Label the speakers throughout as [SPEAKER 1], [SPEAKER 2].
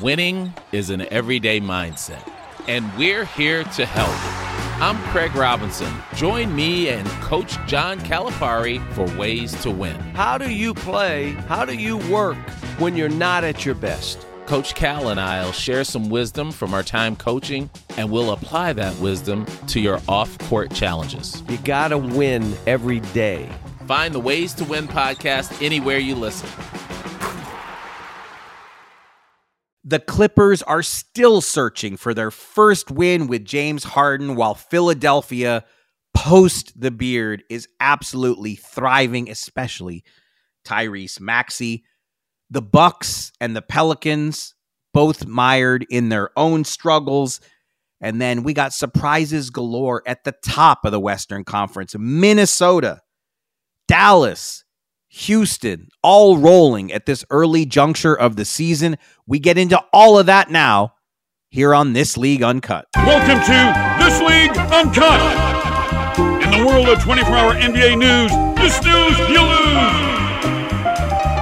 [SPEAKER 1] Winning is an everyday mindset, and we're here to help. I'm Craig Robinson. Join me and Coach John Calipari for Ways to Win.
[SPEAKER 2] How do you play? How do you work when you're not at your best?
[SPEAKER 1] Coach Cal and I will share some wisdom from our time coaching, and we'll apply that wisdom to your off court challenges.
[SPEAKER 2] You got to win every day.
[SPEAKER 1] Find the Ways to Win podcast anywhere you listen.
[SPEAKER 3] The Clippers are still searching for their first win with James Harden, while Philadelphia, post the beard, is absolutely thriving, especially Tyrese Maxey. The Bucks and the Pelicans both mired in their own struggles. And then we got surprises galore at the top of the Western Conference. Minnesota, Dallas, Houston, all rolling at this early juncture of the season. We get into all of that now here on This League Uncut.
[SPEAKER 4] Welcome to This League Uncut. In the world of 24 hour NBA news, you snooze, you lose.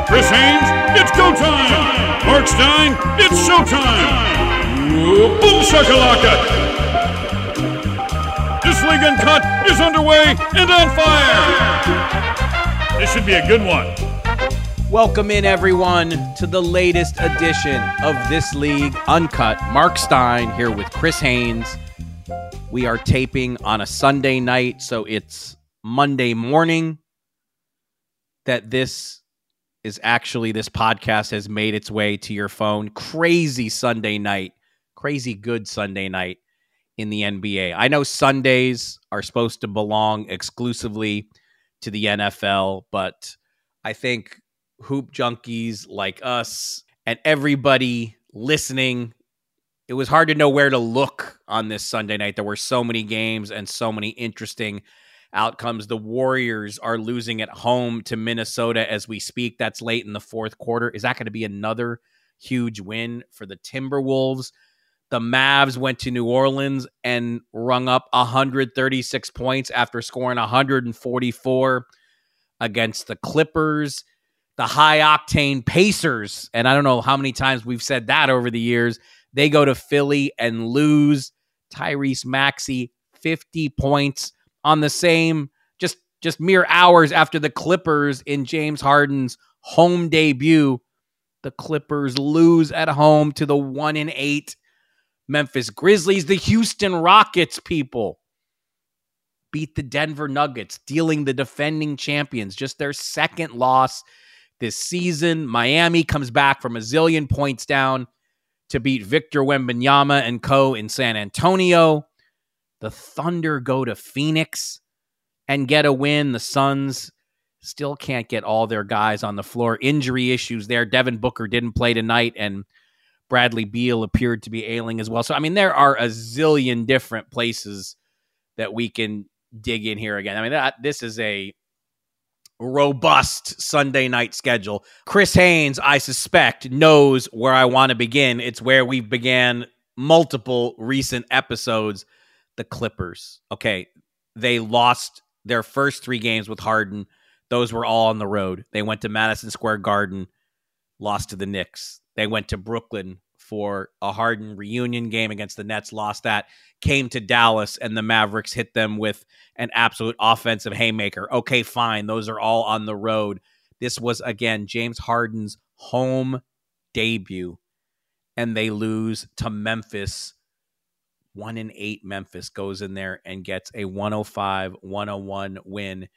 [SPEAKER 4] Chris Haynes, it's go time. Marc Stein, it's showtime. Boom shakalaka. This League Uncut is underway and on fire. This should be a good one.
[SPEAKER 3] Welcome in, everyone, to the latest edition of This League Uncut. Marc Stein here with Chris Haynes. We are taping on a Sunday night, so it's Monday morning that this is actually this podcast has made its way to your phone. Crazy Sunday night, crazy good Sunday night in the NBA. I know Sundays are supposed to belong exclusively to the NFL, but I think hoop junkies like us and everybody listening, it was hard to know where to look on this Sunday night. There were so many games and so many interesting outcomes. The Warriors are losing at home to Minnesota as we speak. That's late in the fourth quarter. Is that going to be another huge win for the Timberwolves? The Mavs went to New Orleans and rung up 136 points after scoring 144 against the Clippers. The high octane Pacers, and I don't know how many times we've said that over the years, they go to Philly and lose. Tyrese Maxey, 50 points on the same just just mere hours after the Clippers in James Harden's home debut. The Clippers lose at home to the 1 and 8 Memphis Grizzlies, the Houston Rockets people beat the Denver Nuggets, dealing the defending champions just their second loss this season. Miami comes back from a zillion points down to beat Victor Wembanyama and co in San Antonio. The Thunder go to Phoenix and get a win. The Suns still can't get all their guys on the floor. Injury issues there. Devin Booker didn't play tonight, and Bradley Beal appeared to be ailing as well. So, I mean, there are a zillion different places that we can dig in here again. I mean, that this is a robust Sunday night schedule. Chris Haynes, I suspect, knows where I want to begin. It's where we began multiple recent episodes. The Clippers. Okay, they lost their first three games with Harden. Those were all on the road. They went to Madison Square Garden, lost to the Knicks. They went to Brooklyn, for a Harden reunion game against the Nets, lost that, came to Dallas, and the Mavericks hit them with an absolute offensive haymaker. Okay, fine. Those are all on the road. This was, again, James Harden's home debut, and they lose to Memphis. One in eight Memphis goes in there and gets a 105 101 win.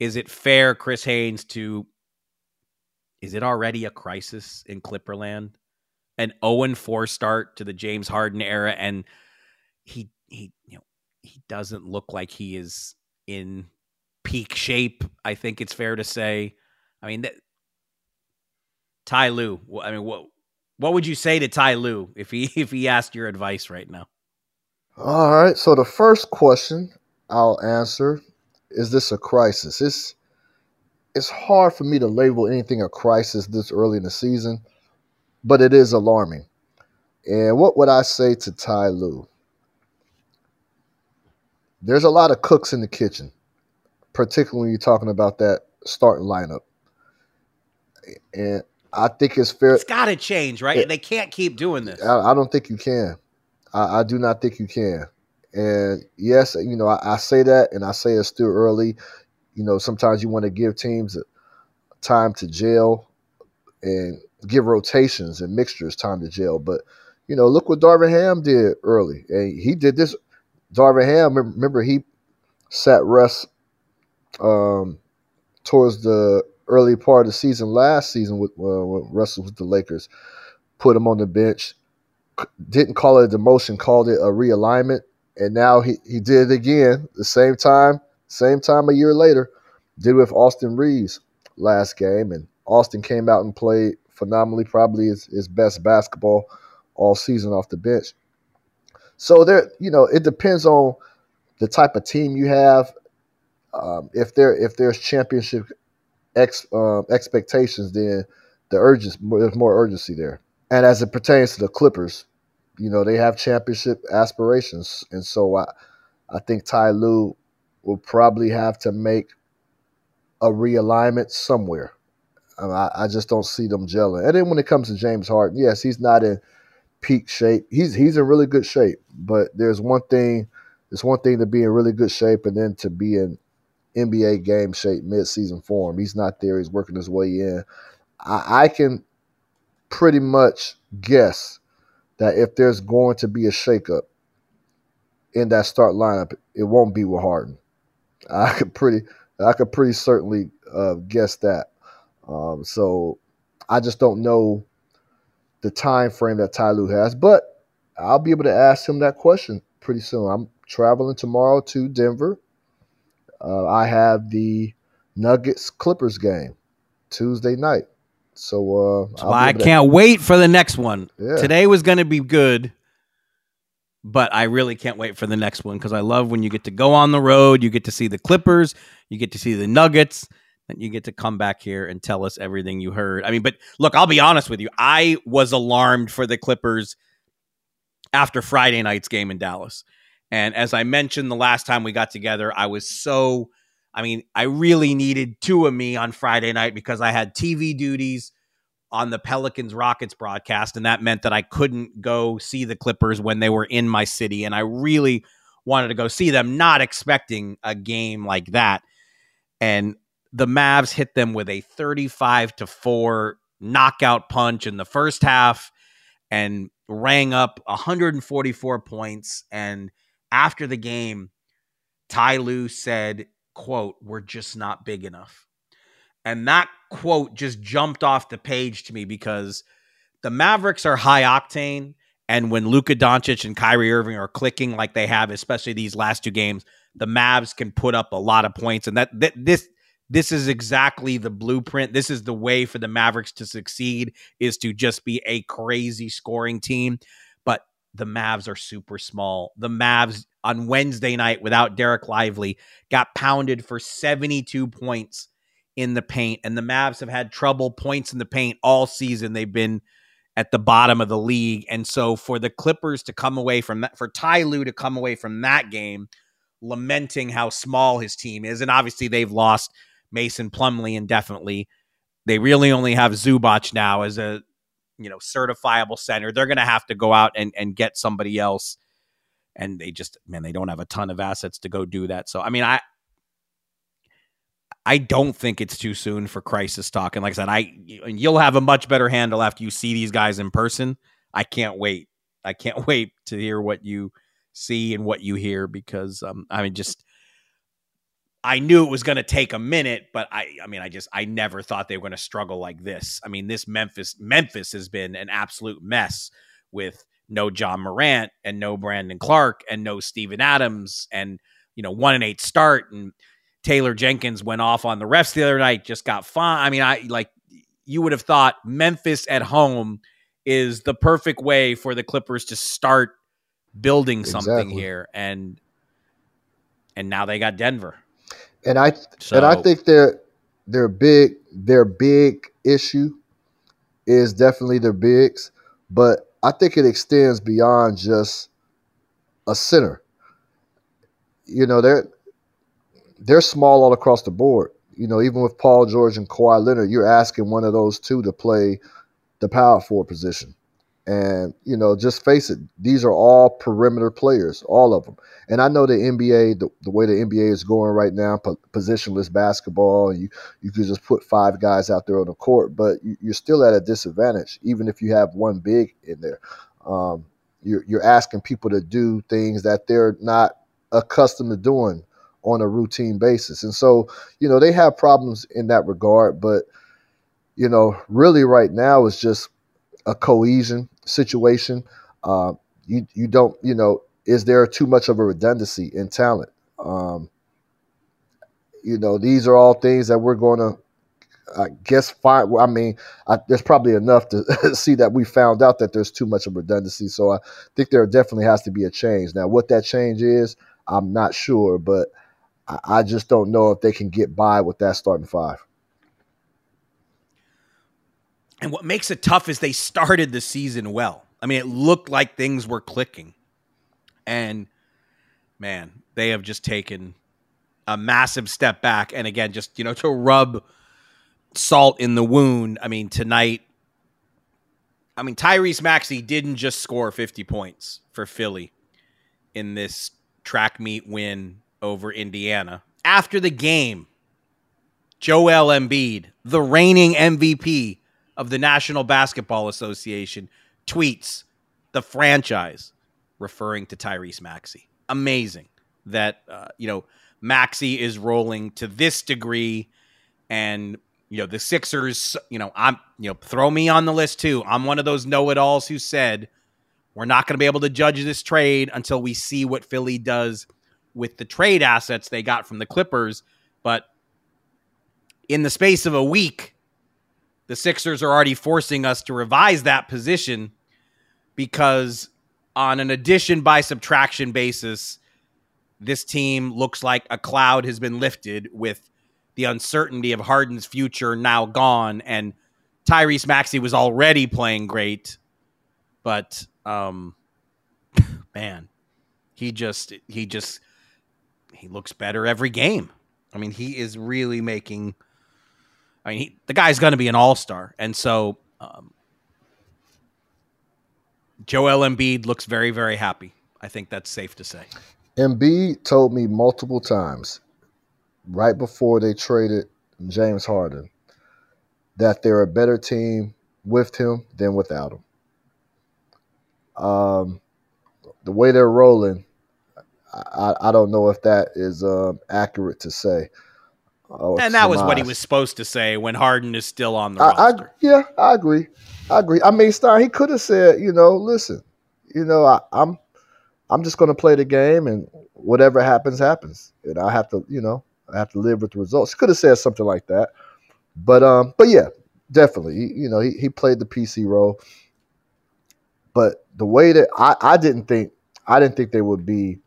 [SPEAKER 3] Is it fair, Chris Haynes, to is it already a crisis in Clipperland? An 0 4 start to the James Harden era, and he he you know he doesn't look like he is in peak shape. I think it's fair to say. I mean, that, Ty Lue. I mean, what what would you say to Ty Lue if he if he asked your advice right now?
[SPEAKER 5] All right. So the first question I'll answer is: This a crisis? It's it's hard for me to label anything a crisis this early in the season, but it is alarming. And what would I say to Ty Lue? There's a lot of cooks in the kitchen, particularly when you're talking about that starting lineup. And I think it's fair.
[SPEAKER 3] It's got to change, right? It, they can't keep doing this.
[SPEAKER 5] I, I don't think you can. I, I, do not think you can. And yes, you know, I, I, say that, and I say it's still early. You know, sometimes you want to give teams time to gel and give rotations and mixtures time to gel. But you know, look what Darvin Ham did early, and he did this. Darvin Ham, remember, he sat Russ um, towards the early part of the season last season with uh, when Russell with the Lakers, put him on the bench, didn't call it a demotion, called it a realignment, and now he, he did it again the same time same time a year later, did with Austin Reaves last game, and Austin came out and played phenomenally, probably his, his best basketball all season off the bench. So there, you know, it depends on the type of team you have. Um, if there if there's championship ex, um, expectations, then the urgency there's more urgency there. And as it pertains to the Clippers, you know they have championship aspirations, and so I I think Ty Lue will probably have to make a realignment somewhere. I, I just don't see them gelling. And then when it comes to James Harden, yes, he's not in peak shape. He's he's in really good shape, but there's one thing. It's one thing to be in really good shape, and then to be in NBA game shape mid-season form. He's not there. He's working his way in. I, I can pretty much guess that if there's going to be a shakeup in that start lineup, it won't be with Harden. I could pretty I could pretty certainly uh, guess that. Um, so I just don't know the time frame that Ty Lue has, but I'll be able to ask him that question pretty soon. I'm traveling tomorrow to Denver. Uh, I have the Nuggets Clippers game Tuesday night. So
[SPEAKER 3] uh, I can't wait for the next one. Yeah. Today was going to be good but I really can't wait for the next one because I love when you get to go on the road, you get to see the Clippers, you get to see the Nuggets, and you get to come back here and tell us everything you heard. I mean, but look, I'll be honest with you. I was alarmed for the Clippers after Friday night's game in Dallas. And as I mentioned the last time we got together, I was so I mean, I really needed two of me on Friday night because I had TV duties on the Pelicans Rockets broadcast, and that meant that I couldn't go see the Clippers when they were in my city, and I really wanted to go see them, not expecting a game like that. And the Mavs hit them with a 35 to 4 knockout punch in the first half and rang up 144 points and after the game Ty Lue said, quote, we're just not big enough. And that quote just jumped off the page to me because the Mavericks are high octane. And when Luka Doncic and Kyrie Irving are clicking like they have, especially these last two games, the Mavs can put up a lot of points. And that, that this this is exactly the blueprint. This is the way for the Mavericks to succeed is to just be a crazy scoring team. But the Mavs are super small. The Mavs on Wednesday night without Dereck Lively got pounded for 72 points in the paint, and the Mavs have had trouble points in the paint all season. They've been at the bottom of the league, and so for the Clippers to come away from that, for Ty Lue to come away from that game, lamenting how small his team is, and obviously they've lost Mason Plumlee indefinitely. They really only have Zubac now as a you know, certifiable center. They're going to have to go out and, and get somebody else. And they just, man, they don't have a ton of assets to go do that. So, I mean, I, I don't think it's too soon for crisis talk. And like I said, I you'll have a much better handle after you see these guys in person. I can't wait. I can't wait to hear what you see and what you hear because um, I mean, just I knew it was going to take a minute, but I, I mean, I just, I never thought they were going to struggle like this. I mean, this Memphis, Memphis has been an absolute mess with no Ja Morant and no Brandon Clarke and no Steven Adams and you know one and eight start and Taylor Jenkins went off on the refs the other night, just got fine. I mean, I like you would have thought Memphis at home is the perfect way for the Clippers to start building something exactly. here and and now they got Denver.
[SPEAKER 5] And I so, and I think their their big their big issue is definitely their bigs, but I think it extends beyond just a center. You know, they're they're small all across the board. You know, even with Paul George and Kawhi Leonard, you're asking one of those two to play the power forward position. And, you know, just face it, these are all perimeter players, all of them. And I know the NBA, the, the way the NBA is going right now, po- positionless basketball, you, you could just put five guys out there on the court, but you, are still at a disadvantage, even if you have one big in there. Um, you're, you're asking people to do things that they're not accustomed to doing on a routine basis. And so, you know, they have problems in that regard, but, you know, really right now is just a cohesion situation. Uh, you you don't you know is there too much of a redundancy in talent? Um, you know these are all things that we're going to I guess find. I mean, I, there's probably enough to see that we found out that there's too much of redundancy. So I think there definitely has to be a change. Now, what that change is, I'm not sure, but I, I just don't know if they can get by with that starting five.
[SPEAKER 3] And what makes it tough is they started the season well. I mean, it looked like things were clicking. And man, they have just taken a massive step back. And again, just, you know, to rub salt in the wound. I mean, tonight, I mean, Tyrese Maxey didn't just score 50 points for Philly in this track meet win over Indiana. After the game, Joel Embiid, the reigning MVP, of the National Basketball Association tweets the franchise referring to Tyrese Maxey. Amazing that uh, you know Maxey is rolling to this degree, and you know the Sixers. You know I'm you know throw me on the list too. I'm one of those know-it-alls who said we're not going to be able to judge this trade until we see what Philly does with the trade assets they got from the Clippers. But in the space of a week, the Sixers are already forcing us to revise that position because on an addition by subtraction basis, this team looks like a cloud has been lifted with the uncertainty of Harden's future now gone and Tyrese Maxey was already playing great, but um man, he just he just he looks better every game. I mean, he is really making I mean, he, the guy's going to be an all star, and so um, Joel Embiid looks very, very happy. I think that's safe to say.
[SPEAKER 5] Embiid told me multiple times, right before they traded James Harden, that they're a better team with him than without him. Um, the way they're rolling, I, I don't know if that is um, accurate to say.
[SPEAKER 3] And that was what he was supposed to say when Harden is still on the I, roster.
[SPEAKER 5] I, yeah, I agree. I agree. I mean, Stein, he could have said, you know, listen, you know, I, I'm, I'm just going to play the game, and whatever happens, happens, and I have to, you know, I have to live with the results. He could have said something like that, but, um, but yeah, definitely, he, you know, he, he played the PC role, but the way that I, I didn't think, I didn't think they would be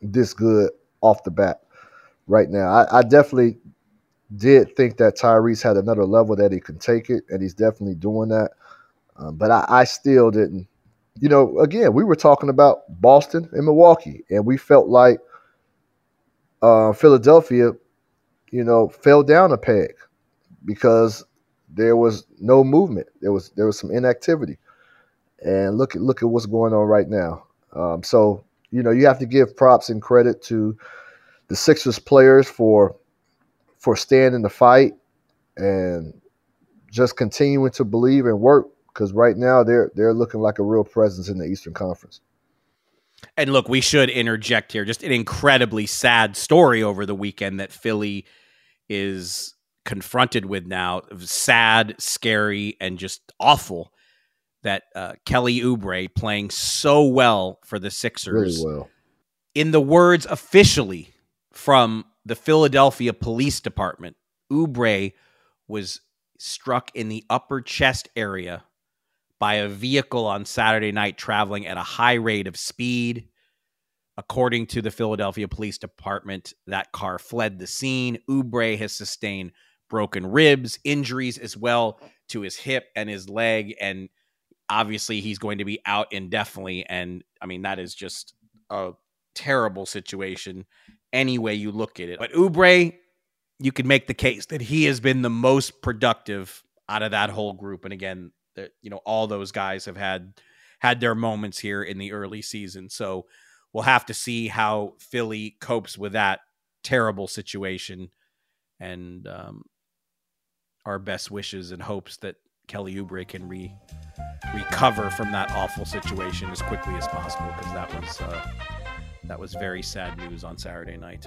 [SPEAKER 5] this good off the bat right now. I, I definitely did think that Tyrese had another level that he can take it, and he's definitely doing that. Um, but I, I, still didn't. You know, again, we were talking about Boston and Milwaukee, and we felt like uh, Philadelphia, you know, fell down a peg because there was no movement. There was there was some inactivity, and look at look at what's going on right now. Um, so you know you have to give props and credit to the Sixers players for for staying in the fight and just continuing to believe and work because right now they're they're looking like a real presence in the Eastern Conference.
[SPEAKER 3] And look, we should interject here. Just an incredibly sad story over the weekend that Philly is confronted with now. Sad, scary, and just awful that uh, Kelly Oubre playing so well for the Sixers.
[SPEAKER 5] Really well.
[SPEAKER 3] In the words officially from the Philadelphia Police Department, Oubre was struck in the upper chest area by a vehicle on Saturday night traveling at a high rate of speed. According to the Philadelphia Police Department, that car fled the scene. Oubre has sustained broken ribs, injuries as well to his hip and his leg. And obviously, he's going to be out indefinitely. And I mean, that is just a terrible situation any way you look at it. But Oubre, you could make the case that he has been the most productive out of that whole group. And again, that you know all those guys have had had their moments here in the early season. So we'll have to see how Philly copes with that terrible situation, and um, our best wishes and hopes that Kelly Oubre can re recover from that awful situation as quickly as possible because that was uh, that was very sad news on Saturday night.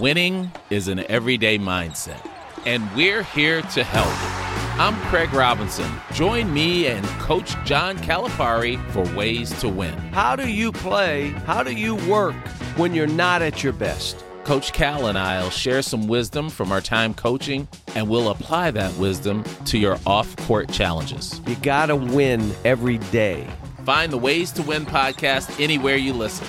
[SPEAKER 1] Winning is an everyday mindset, and we're here to help. I'm Craig Robinson. Join me and Coach John Calipari for Ways to Win.
[SPEAKER 2] How do you play? How do you work when you're not at your best?
[SPEAKER 1] Coach Cal and I will share some wisdom from our time coaching, and we'll apply that wisdom to your off court challenges.
[SPEAKER 2] You got to win every day.
[SPEAKER 1] Find the Ways to Win podcast anywhere you listen.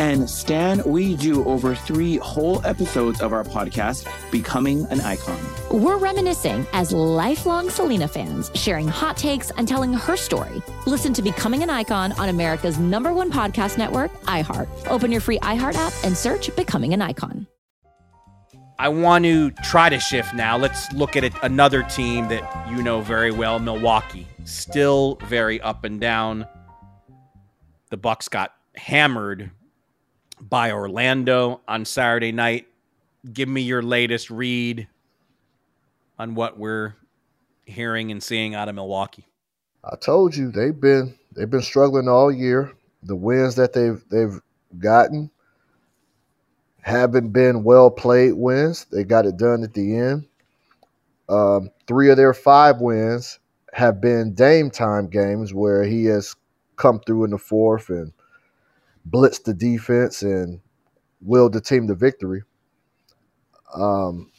[SPEAKER 6] And Stan, we do over three whole episodes of our podcast, Becoming an Icon.
[SPEAKER 7] We're reminiscing as lifelong Selena fans, sharing hot takes and telling her story. Listen to Becoming an Icon on America's number one podcast network, iHeart. Open your free iHeart app and search Becoming an Icon.
[SPEAKER 3] I want to try to shift now. Let's look at it, another team that you know very well, Milwaukee. Still very up and down. The Bucks got hammered by Orlando on Saturday night. Give me your latest read on what we're hearing and seeing out of Milwaukee.
[SPEAKER 5] I told you they've been they've been struggling all year. The wins that they've they've gotten haven't been well played wins. They got it done at the end. Um, three of their five wins have been Dame time games where he has come through in the fourth and blitzed the defense and willed the team to victory. Um,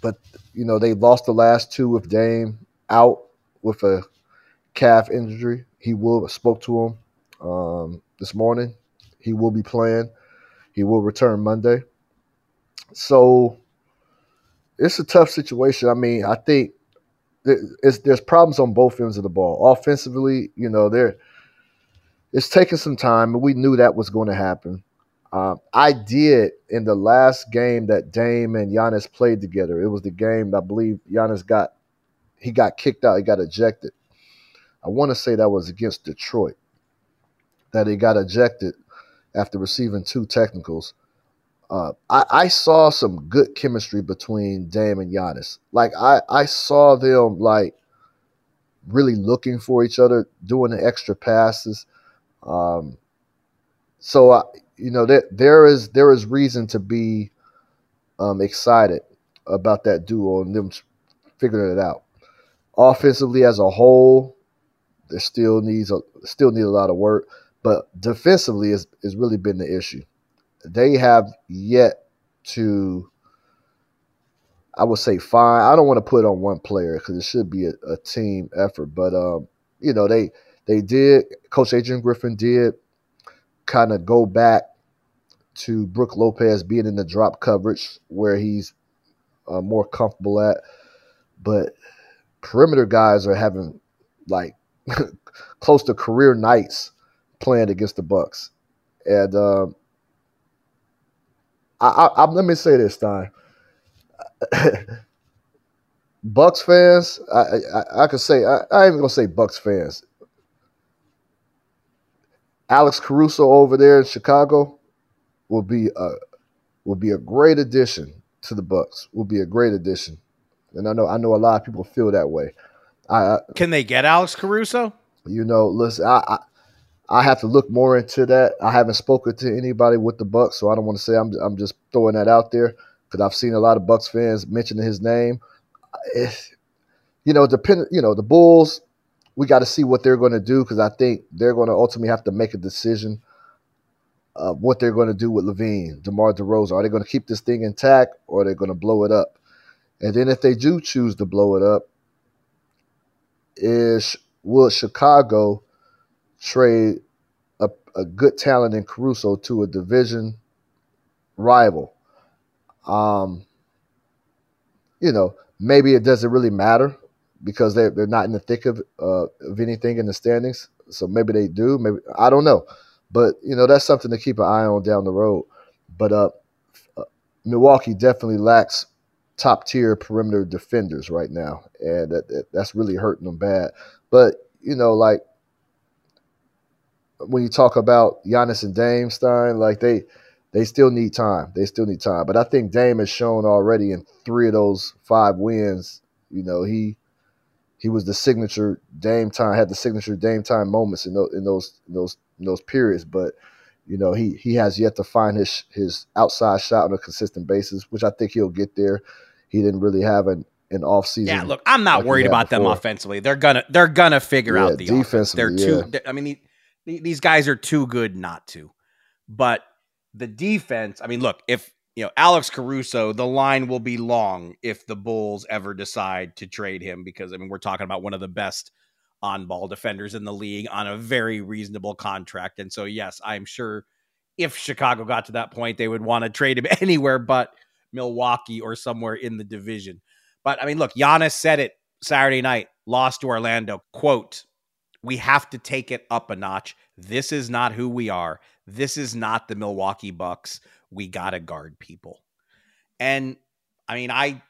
[SPEAKER 5] but you know they lost the last two with Dame out with a calf injury. He will spoke to him um, this morning. He will be playing. He will return Monday. So it's a tough situation. I mean, I think there's problems on both ends of the ball. Offensively, you know, there it's taking some time, and we knew that was going to happen. Uh, I did in the last game that Dame and Giannis played together. It was the game I believe Giannis got he got kicked out. He got ejected. I want to say that was against Detroit that he got ejected after receiving two technicals. Uh, I, I, saw some good chemistry between Dame and Giannis. Like I, I saw them like really looking for each other, doing the extra passes. Um, so I, you know, there there is there is reason to be um, excited about that duo and them figuring it out. Offensively, as a whole, there still needs a still need a lot of work, but defensively is has really been the issue. They have yet to, I would say, fine. I don't want to put on one player because it should be a, a team effort, but um, you know they they did. Coach Adrian Griffin did kind of go back to Brook Lopez being in the drop coverage where he's uh, more comfortable at. But perimeter guys are having like close to career nights playing against the Bucks, and um, I, I, I, let me say this, Stein. Bucks fans, I, I, I could say I, I ain't gonna say Bucks fans. Alex Caruso over there in Chicago will be a will be a great addition to the Bucks. Will be a great addition, and I know I know a lot of people feel that way. I,
[SPEAKER 3] Can they get Alex Caruso?
[SPEAKER 5] You know, listen, I, I I have to look more into that. I haven't spoken to anybody with the Bucks, so I don't want to say I'm I'm just throwing that out there because I've seen a lot of Bucks fans mentioning his name. It's, you know, depend. You know, the Bulls we got to see what they're going to do because I think they're going to ultimately have to make a decision of what they're going to do with LaVine, DeMar DeRozan. Are they going to keep this thing intact or are they going to blow it up? And then if they do choose to blow it up, is will Chicago trade a, a good talent in Caruso to a division rival? Um, you know, maybe it doesn't really matter because they're they're not in the thick of uh, of anything in the standings. So maybe they do. Maybe I don't know, but you know that's something to keep an eye on down the road. But uh, uh Milwaukee definitely lacks top tier perimeter defenders right now, and that, that, that's really hurting them bad. But you know, like when you talk about Giannis and Dame Stein, like they they still need time. They still need time. But I think Dame has shown already in three of those five wins. You know, he he was the signature Dame time had the signature Dame time moments in those in those in those in those periods, but you know he he has yet to find his his outside shot on a consistent basis, which I think he'll get there. He didn't really have an an off season.
[SPEAKER 3] Yeah, look, I'm not like worried about before. them offensively. They're gonna they're gonna figure
[SPEAKER 5] yeah,
[SPEAKER 3] out the defensively. They're too. Yeah. I mean, these guys are too good not to. But the defense. I mean, look if you know, Alex Caruso, the line will be long if the Bulls ever decide to trade him because I mean, we're talking about one of the best on ball defenders in the league on a very reasonable contract. And so, yes, I'm sure if Chicago got to that point, they would want to trade him anywhere but Milwaukee or somewhere in the division. But I mean, look, Giannis said it Saturday night, lost to Orlando. Quote, we have to take it up a notch. This is not who we are. This is not the Milwaukee Bucks we got to guard people. And I mean, I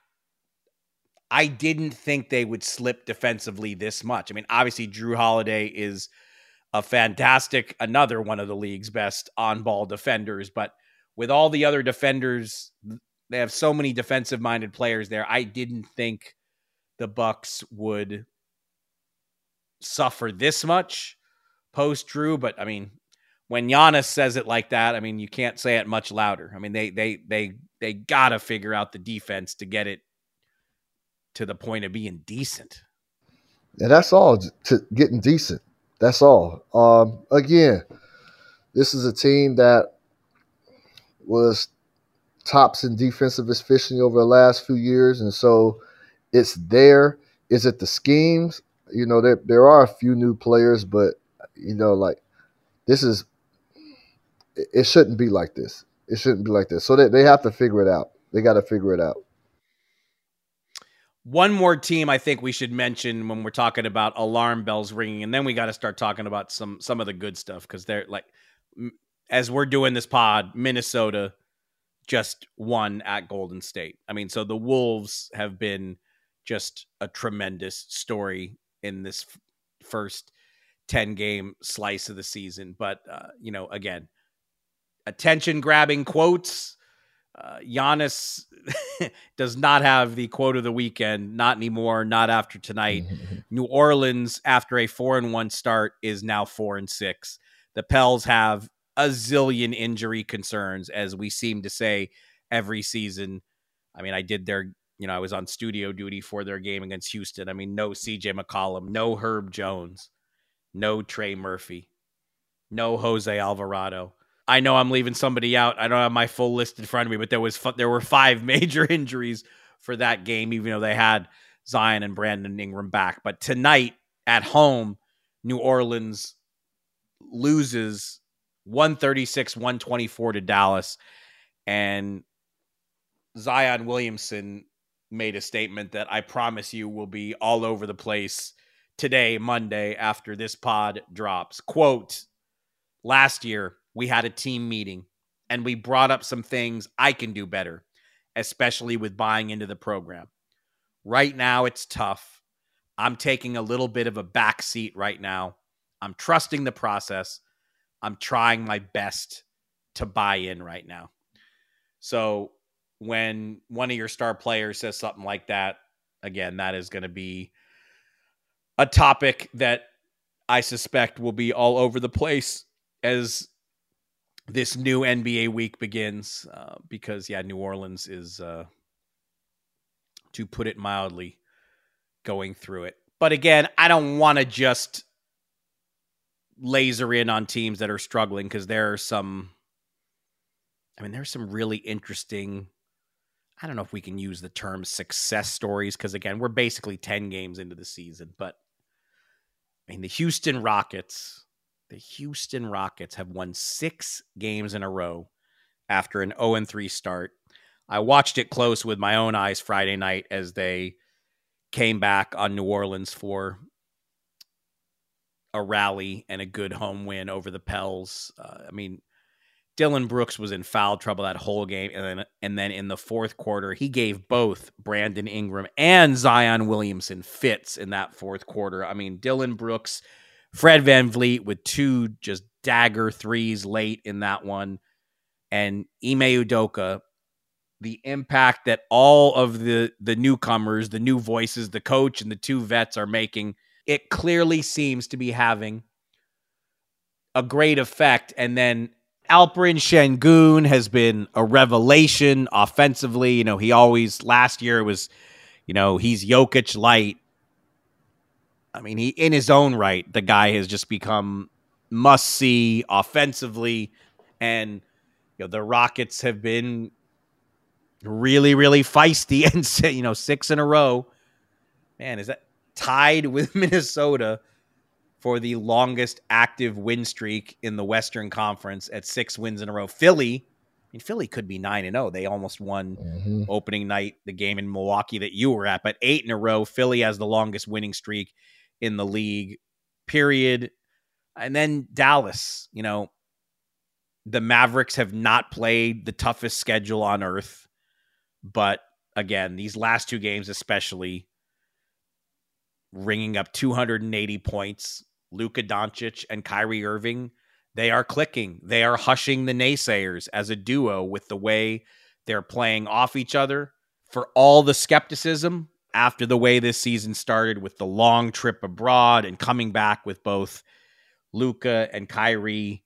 [SPEAKER 3] I didn't think they would slip defensively this much. I mean, obviously Jrue Holiday is a fantastic another one of the league's best on-ball defenders, but with all the other defenders, they have so many defensive-minded players there. I didn't think the Bucks would suffer this much post Jrue, but I mean, when Giannis says it like that, I mean, you can't say it much louder. I mean, they they they they gotta figure out the defense to get it to the point of being decent.
[SPEAKER 5] And that's all to getting decent. That's all. Um, again, this is a team that was tops in defensive efficiency over the last few years, and so it's there. Is it the schemes? You know, there there are a few new players, but you know, like this is it shouldn't be like this. It shouldn't be like this. So they, they have to figure it out. They got to figure it out.
[SPEAKER 3] One more team I think we should mention when we're talking about alarm bells ringing, and then we got to start talking about some some of the good stuff because they're like, as we're doing this pod, Minnesota just won at Golden State. I mean, so the Wolves have been just a tremendous story in this f- first 10 game slice of the season. But, uh, you know, again, attention grabbing quotes. Uh, Giannis does not have the quote of the weekend, not anymore, not after tonight. New Orleans, after a four and one start, is now four and six. The Pels have a zillion injury concerns, as we seem to say every season. I mean, I did their, you know, I was on studio duty for their game against Houston. I mean, no CJ McCollum, no Herb Jones, no Trey Murphy, no Jose Alvarado. I know I'm leaving somebody out. I don't have my full list in front of me, but there was there were five major injuries for that game, even though they had Zion and Brandon Ingram back. But tonight at home, New Orleans loses 136 124 to Dallas. And Zion Williamson made a statement that I promise you will be all over the place today, Monday, after this pod drops. Quote Last year, we had a team meeting and we brought up some things I can do better, especially with buying into the program. Right now, it's tough. I'm taking a little bit of a back seat right now. I'm trusting the process. I'm trying my best to buy in right now. So when one of your star players says something like that, again, that is going to be a topic that I suspect will be all over the place as this new NBA week begins. Uh, because, yeah, New Orleans is, uh, to put it mildly, going through it. But again, I don't want to just laser in on teams that are struggling because there are some I mean there's some really interesting I don't know if we can use the term success stories because again, we're basically 10 games into the season, but I mean the Houston Rockets, the Houston Rockets have won 6 games in a row after an 0 3 start. I watched it close with my own eyes Friday night as they came back on New Orleans for a rally and a good home win over the Pels. Uh, I mean, Dillon Brooks was in foul trouble that whole game, and then and then in the fourth quarter, he gave both Brandon Ingram and Zion Williamson fits in that fourth quarter. I mean, Dillon Brooks, Fred VanVleet with two just dagger threes late in that one, and Ime Udoka. The impact that all of the the newcomers, the new voices, the coach, and the two vets are making it clearly seems to be having a great effect. And then Alperen Sengun has been a revelation offensively. You know, he always last year was, you know, he's Jokic light. I mean, he in his own right, the guy has just become must see offensively, and you know the Rockets have been really, really feisty, and you know six in a row. Man, is that tied with Minnesota for the longest active win streak in the Western Conference at six wins in a row. Philly, I mean, Philly could be nine and zero. They almost won mm-hmm. opening night, the game in Milwaukee that you were at, but eight in a row. Philly has the longest winning streak in the league. Period. And then Dallas, you know, the Mavericks have not played the toughest schedule on earth, but again, these last two games, especially, ringing up 280 points. Luka Doncic and Kyrie Irving, they are clicking. They are hushing the naysayers as a duo with the way they're playing off each other. For all the skepticism after the way this season started with the long trip abroad and coming back with both Luka and Kyrie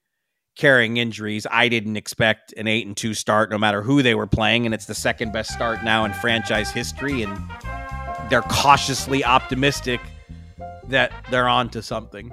[SPEAKER 3] carrying injuries, I didn't expect an 8 and 2 start no matter who they were playing and it's the second best start now in franchise history and they're cautiously optimistic that they're on to something.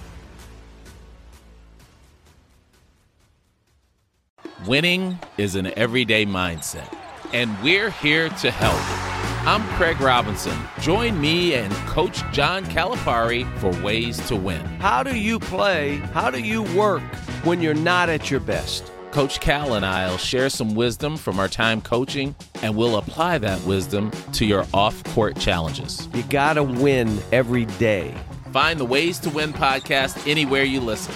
[SPEAKER 1] Winning is an everyday mindset, and we're here to help. I'm Craig Robinson. Join me and Coach John Calipari for Ways to Win.
[SPEAKER 2] How do you play? How do you work when you're not at your best?
[SPEAKER 1] Coach Cal and I will share some wisdom from our time coaching, and we'll apply that wisdom to your off court challenges.
[SPEAKER 2] You got to win every day.
[SPEAKER 1] Find the Ways to Win podcast anywhere you listen.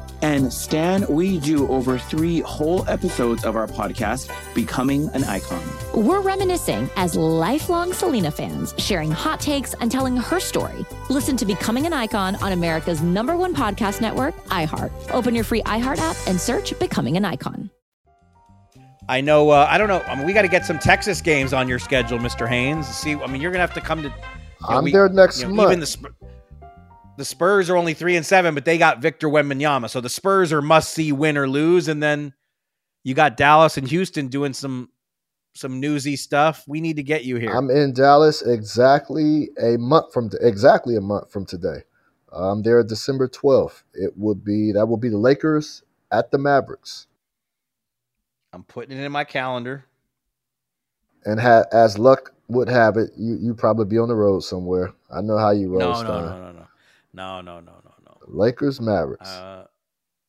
[SPEAKER 6] And Stan, we do over three whole episodes of our podcast, Becoming an Icon.
[SPEAKER 7] We're reminiscing as lifelong Selena fans, sharing hot takes and telling her story. Listen to Becoming an Icon on America's number one podcast network, iHeart. Open your free iHeart app and search Becoming an Icon.
[SPEAKER 3] I know. Uh, I don't know. I mean, we got to get some Texas games on your schedule, Mr. Haynes. See, I mean, you're gonna have to come to. you know,
[SPEAKER 5] I'm
[SPEAKER 3] we-
[SPEAKER 5] there next
[SPEAKER 3] you know,
[SPEAKER 5] month.
[SPEAKER 3] Even the Sp- the Spurs are only three and seven, but they got Victor Wembanyama, so the Spurs are must see win or lose. And then you got Dallas and Houston doing some some newsy stuff. We need to get you here.
[SPEAKER 5] I'm in Dallas exactly a month from exactly a month from today. I'm there December 12th. It would be that will be the Lakers at the Mavericks.
[SPEAKER 3] I'm putting it in my calendar.
[SPEAKER 5] And ha- as luck would have it, you you probably be on the road somewhere. I know how you roll.
[SPEAKER 3] No, no, no, no, no, no, no, no, no.
[SPEAKER 5] Lakers Mavericks.
[SPEAKER 3] Uh,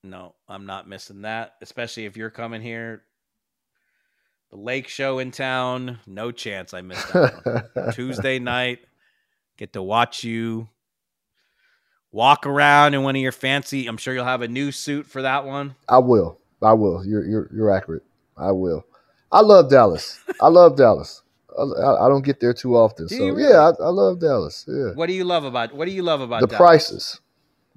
[SPEAKER 3] no, I'm not missing that. Especially if you're coming here. The Lake Show in town. No chance I miss that. one. Tuesday night. Get to watch you walk around in one of your fancy. I'm sure you'll have a new suit for that one.
[SPEAKER 5] I will. I will. You're you're you're accurate. I will. I love Dallas. I love Dallas. I, don't get there too often.
[SPEAKER 3] Do
[SPEAKER 5] so
[SPEAKER 3] really?
[SPEAKER 5] yeah, I, I love Dallas. Yeah.
[SPEAKER 3] What do you love about? What do you love about
[SPEAKER 5] The
[SPEAKER 3] Dallas?
[SPEAKER 5] prices.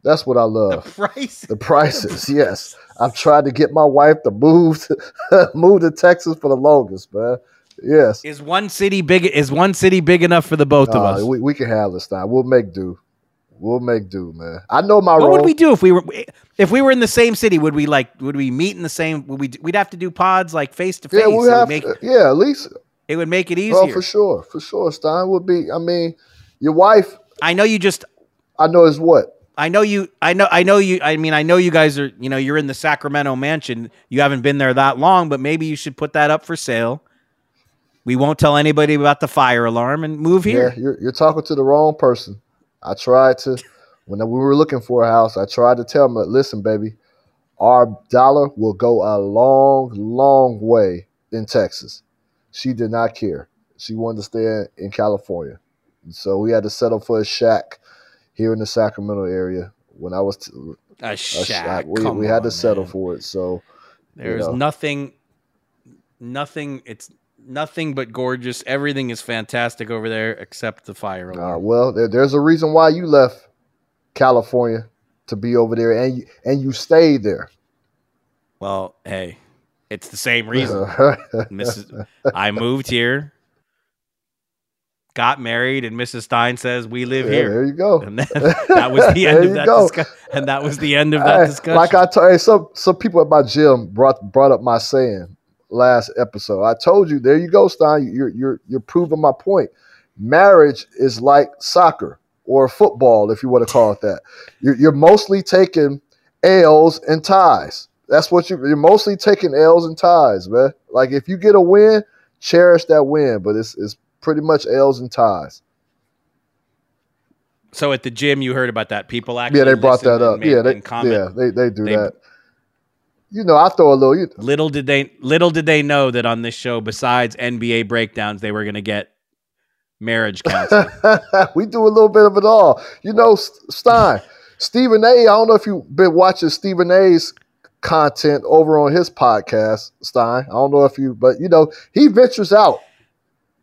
[SPEAKER 5] That's what I
[SPEAKER 3] The
[SPEAKER 5] love.
[SPEAKER 3] price.
[SPEAKER 5] The prices, yes. I've tried to get my wife to move to move to Texas for the longest, man. Yes.
[SPEAKER 3] Is one city big? Is one city big enough for the both of
[SPEAKER 5] Uh,
[SPEAKER 3] us?
[SPEAKER 5] we, we can handle this now. We'll make do. We'll make do, man. I know my
[SPEAKER 3] What
[SPEAKER 5] role.
[SPEAKER 3] would we do if we were if we were in the same city? Would we like would we meet in the same? Would we we'd have to do pods like face to face?
[SPEAKER 5] yeah, we have.
[SPEAKER 3] make
[SPEAKER 5] yeah, at least.
[SPEAKER 3] It would make it oh, easier.
[SPEAKER 5] Oh, for sure, for sure. Stein would be. I mean, your wife.
[SPEAKER 3] I know you just
[SPEAKER 5] I know is what.
[SPEAKER 3] I know you I know I know you I mean I know you guys are you know you're in the Sacramento mansion. You haven't been there that long, but maybe you should put that up for sale. We won't tell anybody about the fire alarm and move
[SPEAKER 5] Yeah,
[SPEAKER 3] here.
[SPEAKER 5] you're you're talking to the wrong person. I tried to when we were looking for a house. I tried to tell them, listen, baby, our dollar will go a long, long way in Texas. She did not care. She wanted to stay in, California, so we had to settle for a shack here in the Sacramento area. When I was t-
[SPEAKER 3] A
[SPEAKER 5] a
[SPEAKER 3] shack.
[SPEAKER 5] we,
[SPEAKER 3] come
[SPEAKER 5] we had
[SPEAKER 3] on,
[SPEAKER 5] to settle
[SPEAKER 3] man.
[SPEAKER 5] for it. So
[SPEAKER 3] There's
[SPEAKER 5] know.
[SPEAKER 3] nothing, nothing. It's nothing but gorgeous. Everything is fantastic over there except the fire
[SPEAKER 5] Uh,
[SPEAKER 3] alarm.
[SPEAKER 5] well, there, there's a reason why you left California to be over there, and you, and you stayed there.
[SPEAKER 3] well, hey, it's the same reason. Mrs. I moved here, got married, and Mrs. Stein says we live
[SPEAKER 5] Yeah,
[SPEAKER 3] here.
[SPEAKER 5] There you go.
[SPEAKER 3] And that, that was the end of that discussion. And that was the end of that discussion.
[SPEAKER 5] Like I told some some people at my gym brought brought up my saying last episode. I told you, there you go, Stein. You're you're you're proving my point. Marriage is like soccer or football, if you want to call it that. You're, you're mostly taking L's and ties. That's what you, you're mostly taking L's and ties, man. Like if you get a win, cherish that win, but it's it's pretty much L's and ties.
[SPEAKER 3] so at the gym, you heard about that. People actually
[SPEAKER 5] Yeah, they brought that up.
[SPEAKER 3] made-
[SPEAKER 5] Yeah, they
[SPEAKER 3] comment.
[SPEAKER 5] yeah they they do
[SPEAKER 3] They-
[SPEAKER 5] that. You know, I throw a little. You,
[SPEAKER 3] Little did they little did they know that on this show, besides NBA breakdowns, they were going to get marriage counseling.
[SPEAKER 5] we do a little bit of it all. You know, Stein, Stephen A. I don't know if you've been watching Stephen A's content over on his podcast, Stein. I don't know if you, but you know, he ventures out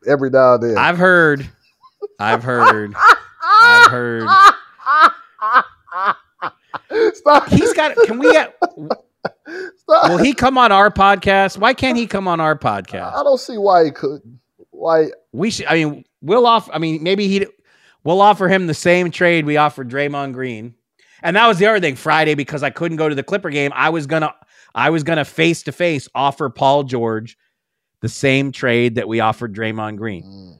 [SPEAKER 5] every now and then.
[SPEAKER 3] I've heard. I've heard. I've heard.
[SPEAKER 5] Stop.
[SPEAKER 3] He's got. Can we get?
[SPEAKER 5] Stop.
[SPEAKER 3] Will he come on our podcast? Why can't he come on our podcast?
[SPEAKER 5] I don't see why he couldn't. Why?
[SPEAKER 3] We should. I mean, we'll offer. I mean, maybe he. We'll offer him the same trade we offered Draymond Green, and that was the other thing. Friday, because I couldn't go to the Clipper game, I was gonna. I was gonna face to face offer Paul George the same trade that we offered Draymond Green.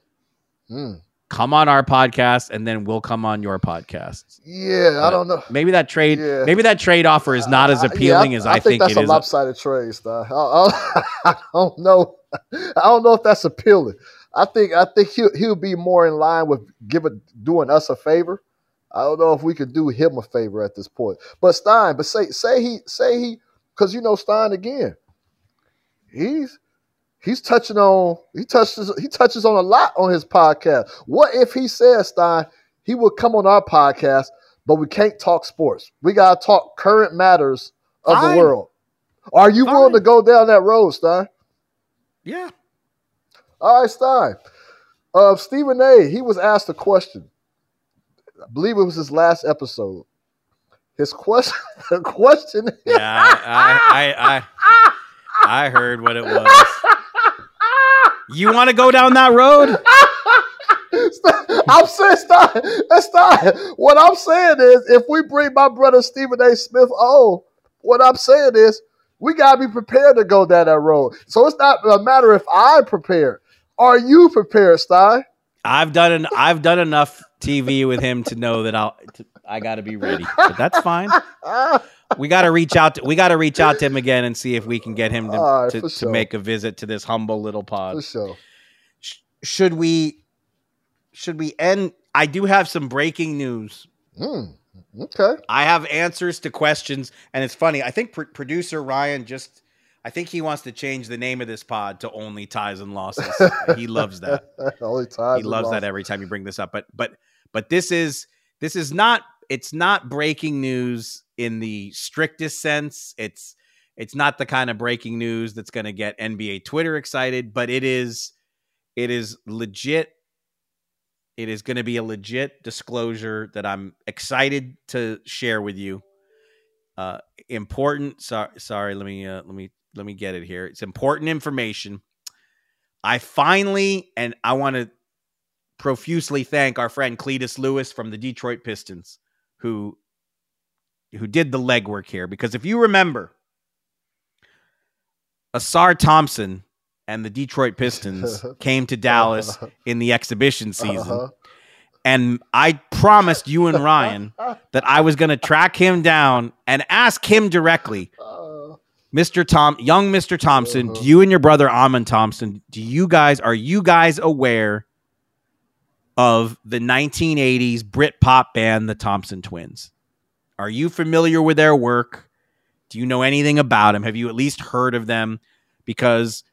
[SPEAKER 5] Mm.
[SPEAKER 3] Come on our podcast, and then we'll come on your podcast.
[SPEAKER 5] Yeah, I don't know.
[SPEAKER 3] Maybe that trade.
[SPEAKER 5] Yeah.
[SPEAKER 3] Maybe that trade offer is not as
[SPEAKER 5] I- yeah,
[SPEAKER 3] appealing as I, think,
[SPEAKER 5] that's
[SPEAKER 3] it
[SPEAKER 5] a
[SPEAKER 3] is.
[SPEAKER 5] lopsided trade. I, I, I don't know. I don't know if that's appealing. I think I think he'll he'll be more in line with giving doing us a favor. I don't know if we could do him a favor at this point. But Stein, but say say he say he because you know Stein again. He's he's touching on he touches he touches on a lot on his podcast. What if he says Stein he will come on our podcast, but we can't talk sports. We gotta talk current matters of
[SPEAKER 3] Fine.
[SPEAKER 5] the world. Are you willing to go down that road, Stein?
[SPEAKER 3] Yeah.
[SPEAKER 5] All right, Stein. Uh, Stephen A. He was asked a question. I believe it was his last episode. His question, the question.
[SPEAKER 3] Yeah. I. I. I, I heard what it was. You want to go down that road?
[SPEAKER 5] I'm saying, Stein, that's Stein. What I'm saying is, if we bring my brother Stephen A. Smith on, what I'm saying is, we gotta be prepared to go down that road. So it's not a matter if I'm prepared. Are you prepared, Stein?
[SPEAKER 3] I've done an, I've done enough TV with him to know that I'll to, I got to be ready. But that's fine. We got to reach out. To, we got to reach out to him again and see if we can get him to,
[SPEAKER 5] right,
[SPEAKER 3] to, to
[SPEAKER 5] sure.
[SPEAKER 3] make a visit to this humble little pod.
[SPEAKER 5] For sure.
[SPEAKER 3] Sh- should we should we end I do have some breaking news.
[SPEAKER 5] Hmm. Okay.
[SPEAKER 3] I have answers to questions and it's funny. I think pr- producer Ryan just I think he wants to change the name of this pod to only ties and losses. he loves that.
[SPEAKER 5] Only ties.
[SPEAKER 3] he loves that every time you bring this up. But but but this is this is not it's not breaking news in the strictest sense. It's it's not the kind of breaking news that's going to get NBA Twitter excited, but it is it is legit. It is going to be a legit disclosure that I'm excited to share with you. Uh, important. Sorry, sorry. Let me uh, let me let me get it here. It's important information. I finally, and I want to profusely thank our friend Cletus Lewis from the Detroit Pistons, who who did the legwork here. Because if you remember, Ausar Thompson and the Detroit Pistons came to Dallas in the exhibition season.
[SPEAKER 5] Uh-huh.
[SPEAKER 3] And I promised you and Ryan that I was going to track him down and ask him directly,
[SPEAKER 5] Uh,
[SPEAKER 3] Mr. Tom, young Mr. Thompson,
[SPEAKER 5] Uh-huh.
[SPEAKER 3] do you and your brother Amen Thompson, do you guys are you guys aware of the 1980s Brit pop band the Thompson Twins? Are you familiar with their work? Do you know anything about them? Have you at least heard of them? Because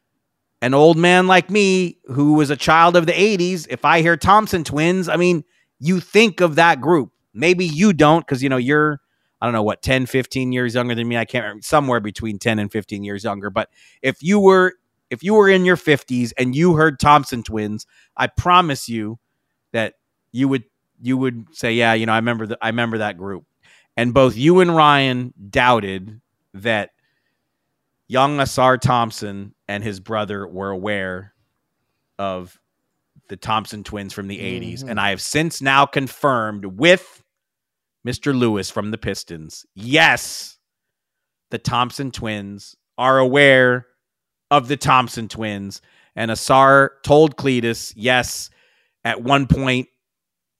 [SPEAKER 3] an old man like me, who was a child of the 80s, if I hear Thompson Twins, I mean, you think of that group. Maybe you don't because, you know, you're, I don't know, what, 10, 15 years younger than me. I can't remember, somewhere between 10 and 15 years younger. But if you were, if you were in your 50s and you heard Thompson Twins, I promise you that you would, you would say, yeah, you know, I remember the, I remember that group. And both you and Ryan doubted that young Ausar Thompson and his brother were aware of the Thompson twins from the 80s. Mm-hmm. And I have since now confirmed with Mr. Lewis from the Pistons yes, the Thompson twins are aware of the Thompson twins. And Ausar told Cletus, yes, at one point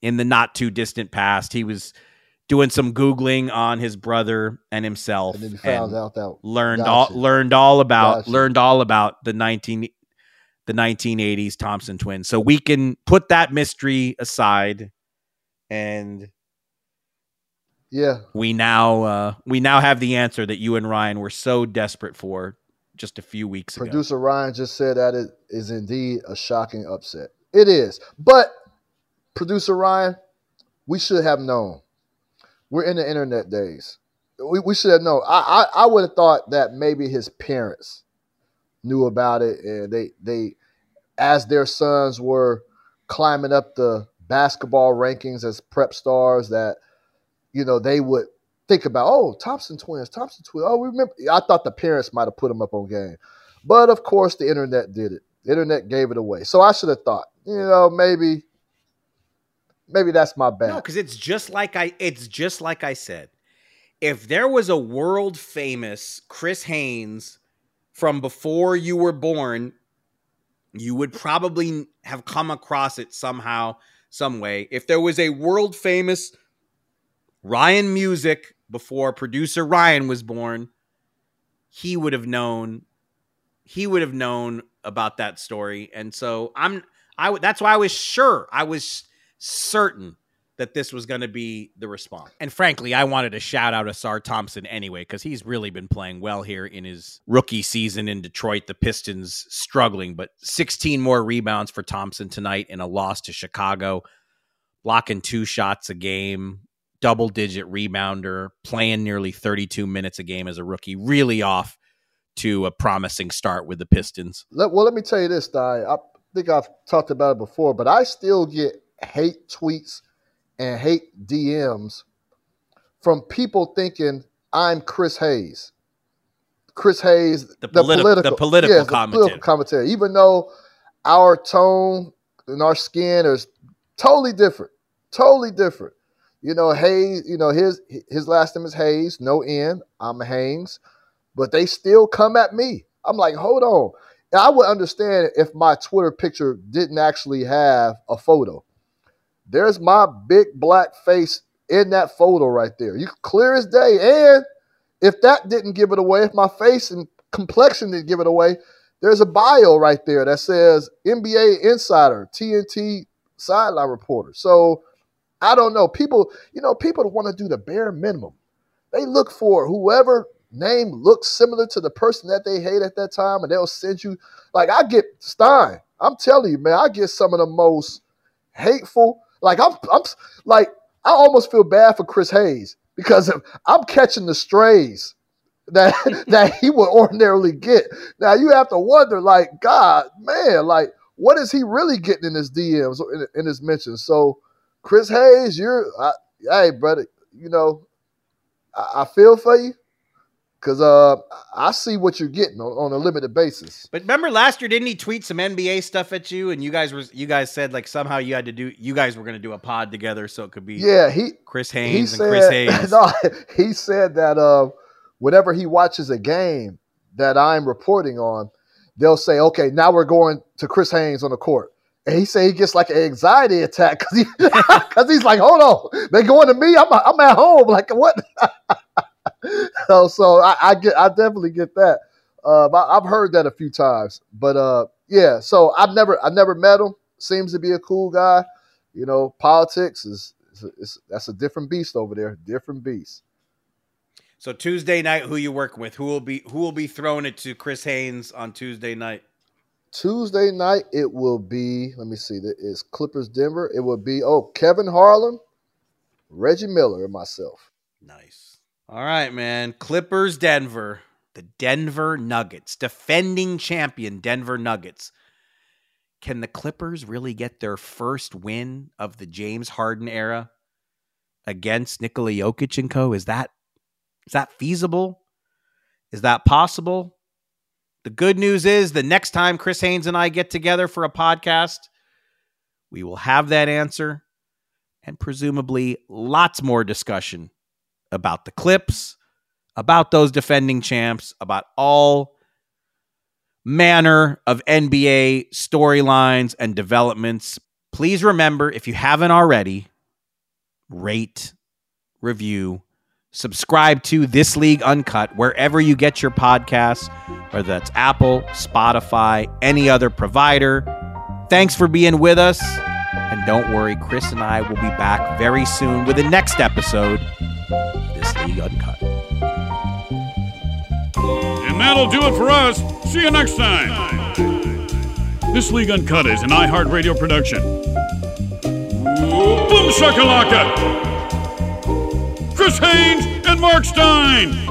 [SPEAKER 3] in the not too distant past, he was doing some Googling on his brother and himself.
[SPEAKER 5] and then found
[SPEAKER 3] and-
[SPEAKER 5] out that
[SPEAKER 3] learned all learned all about learned all about the 19 the 1980s Thompson twins. So we can put that mystery aside and
[SPEAKER 5] Yeah,
[SPEAKER 3] we now uh we now have the answer that you and Ryan were so desperate for just a few weeks ago.
[SPEAKER 5] producer Ryan just said that it is indeed a shocking upset. It is, but producer Ryan, we should have known. We're in the internet days. we, we should have known. I, I, I would have thought that maybe his parents knew about it and they they as their sons were climbing up the basketball rankings as prep stars that you know they would think about oh Thompson twins Thompson twins oh we remember I thought the parents might have put them up on game but of course the internet did it the internet gave it away so I should have thought you know maybe maybe that's my bad
[SPEAKER 3] No, because it's just like I it's just like I said. If there was a world famous Chris Haynes from before you were born, you would probably have come across it somehow, some way. If there was a world famous Ryan Music before producer Ryan was born, he would have known he would have known about that story. And so I'm That's why I was sure. I was certain that this was going to be the response. And frankly, I wanted to shout out Ausar Thompson anyway because he's really been playing well here in his rookie season in Detroit. The Pistons struggling, but 16 more rebounds for Thompson tonight in a loss to Chicago, blocking two shots a game, double digit rebounder, playing nearly 32 minutes a game as a rookie. Really off to a promising start with the Pistons.
[SPEAKER 5] Let, well, let me tell you this, Di. I think I've talked about it before, but I still get hate tweets and hate DMs from people thinking I'm Chris Hayes. Chris Hayes,
[SPEAKER 3] The politi- the political
[SPEAKER 5] yes, the
[SPEAKER 3] commentator.
[SPEAKER 5] political commentator. Even though our tone and our skin is totally different, totally different. You know, Hayes. You know his his last name is Hayes, no N. I'm Haynes, but they still come at me. I'm like, hold on. And I would understand if my Twitter picture didn't actually have a photo. There's my big black face in that photo right there. You clear as day. And if that didn't give it away, if my face and complexion didn't give it away, there's a bio right there that says NBA insider, TNT sideline reporter. So I don't know. People, you know, people want to do the bare minimum. They look for whoever name looks similar to the person that they hate at that time, and they'll send you. Like I get Stein. I'm telling you, man, I get some of the most hateful. Like I'm, I'm like I almost feel bad for Chris Hayes because I'm catching the strays that that he would ordinarily get. Now you have to wonder, like God, man, like what is he really getting in his DMs or in, in his mentions? So, Chris Hayes, you're, I, hey, brother, you know, I, I feel for you because uh, I see what you're getting on, on a limited basis.
[SPEAKER 3] But remember last year, didn't he tweet some NBA stuff at you? And you guys were you guys said like somehow you had to do you guys were going to do a pod together so it could be
[SPEAKER 5] Yeah, he
[SPEAKER 3] Chris
[SPEAKER 5] he
[SPEAKER 3] Haynes and
[SPEAKER 5] said,
[SPEAKER 3] Chris Haynes.
[SPEAKER 5] no, he said that uh, whenever he watches a game that I'm reporting on, they'll say, "Okay, now we're going to Chris Haynes on the court." And he said he gets like an anxiety attack because he, cause he's like, "Hold on, they going to me? I'm I'm at home. Like what?" so so I, I get I definitely get that. Uh, I, I've heard that a few times, but uh, yeah. So I've never I've never met him. Seems to be a cool guy. You know, politics is, is, is that's a different beast over there. Different beast.
[SPEAKER 3] So Tuesday night, who you working with? Who will be who will be throwing it to Chris Haynes on Tuesday night?
[SPEAKER 5] Tuesday night it will be. Let me see. That is Clippers Denver. It will be oh Kevin Harlan, Reggie Miller, and myself.
[SPEAKER 3] Nice. All right, man. Clippers Denver. The Denver Nuggets, defending champion Denver Nuggets. Can the Clippers really get their first win of the James Harden era against Nikola Jokic and co? Is that is that feasible? Is that possible? The good news is the next time Chris Haynes and I get together for a podcast, we will have that answer and presumably lots more discussion about the clips, about those defending champs, about all manner of NBA storylines and developments. Please remember, if you haven't already, rate, review, subscribe to This League Uncut wherever you get your podcasts, whether that's Apple, Spotify, any other provider. Thanks for being with us. And don't worry, Chris and I will be back very soon with the next episode of Uncut.
[SPEAKER 4] And that'll do it for us. See you next time. This League Uncut is an iHeartRadio production. Boom shakalaka! Chris Haynes and Marc Stein.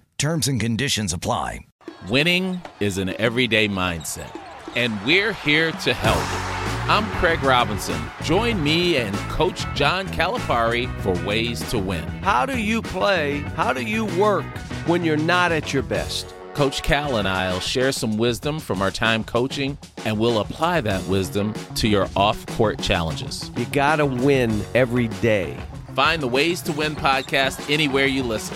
[SPEAKER 8] Terms and conditions apply.
[SPEAKER 1] Winning is an everyday mindset, and we're here to help. I'm Craig Robinson. Join me and Coach John Calipari for Ways to Win.
[SPEAKER 2] How do you play? How do you work when you're not at your best?
[SPEAKER 1] Coach Cal and I will share some wisdom from our time coaching, and we'll apply that wisdom to your off court challenges.
[SPEAKER 2] You got to win every day.
[SPEAKER 1] Find the Ways to Win podcast anywhere you listen.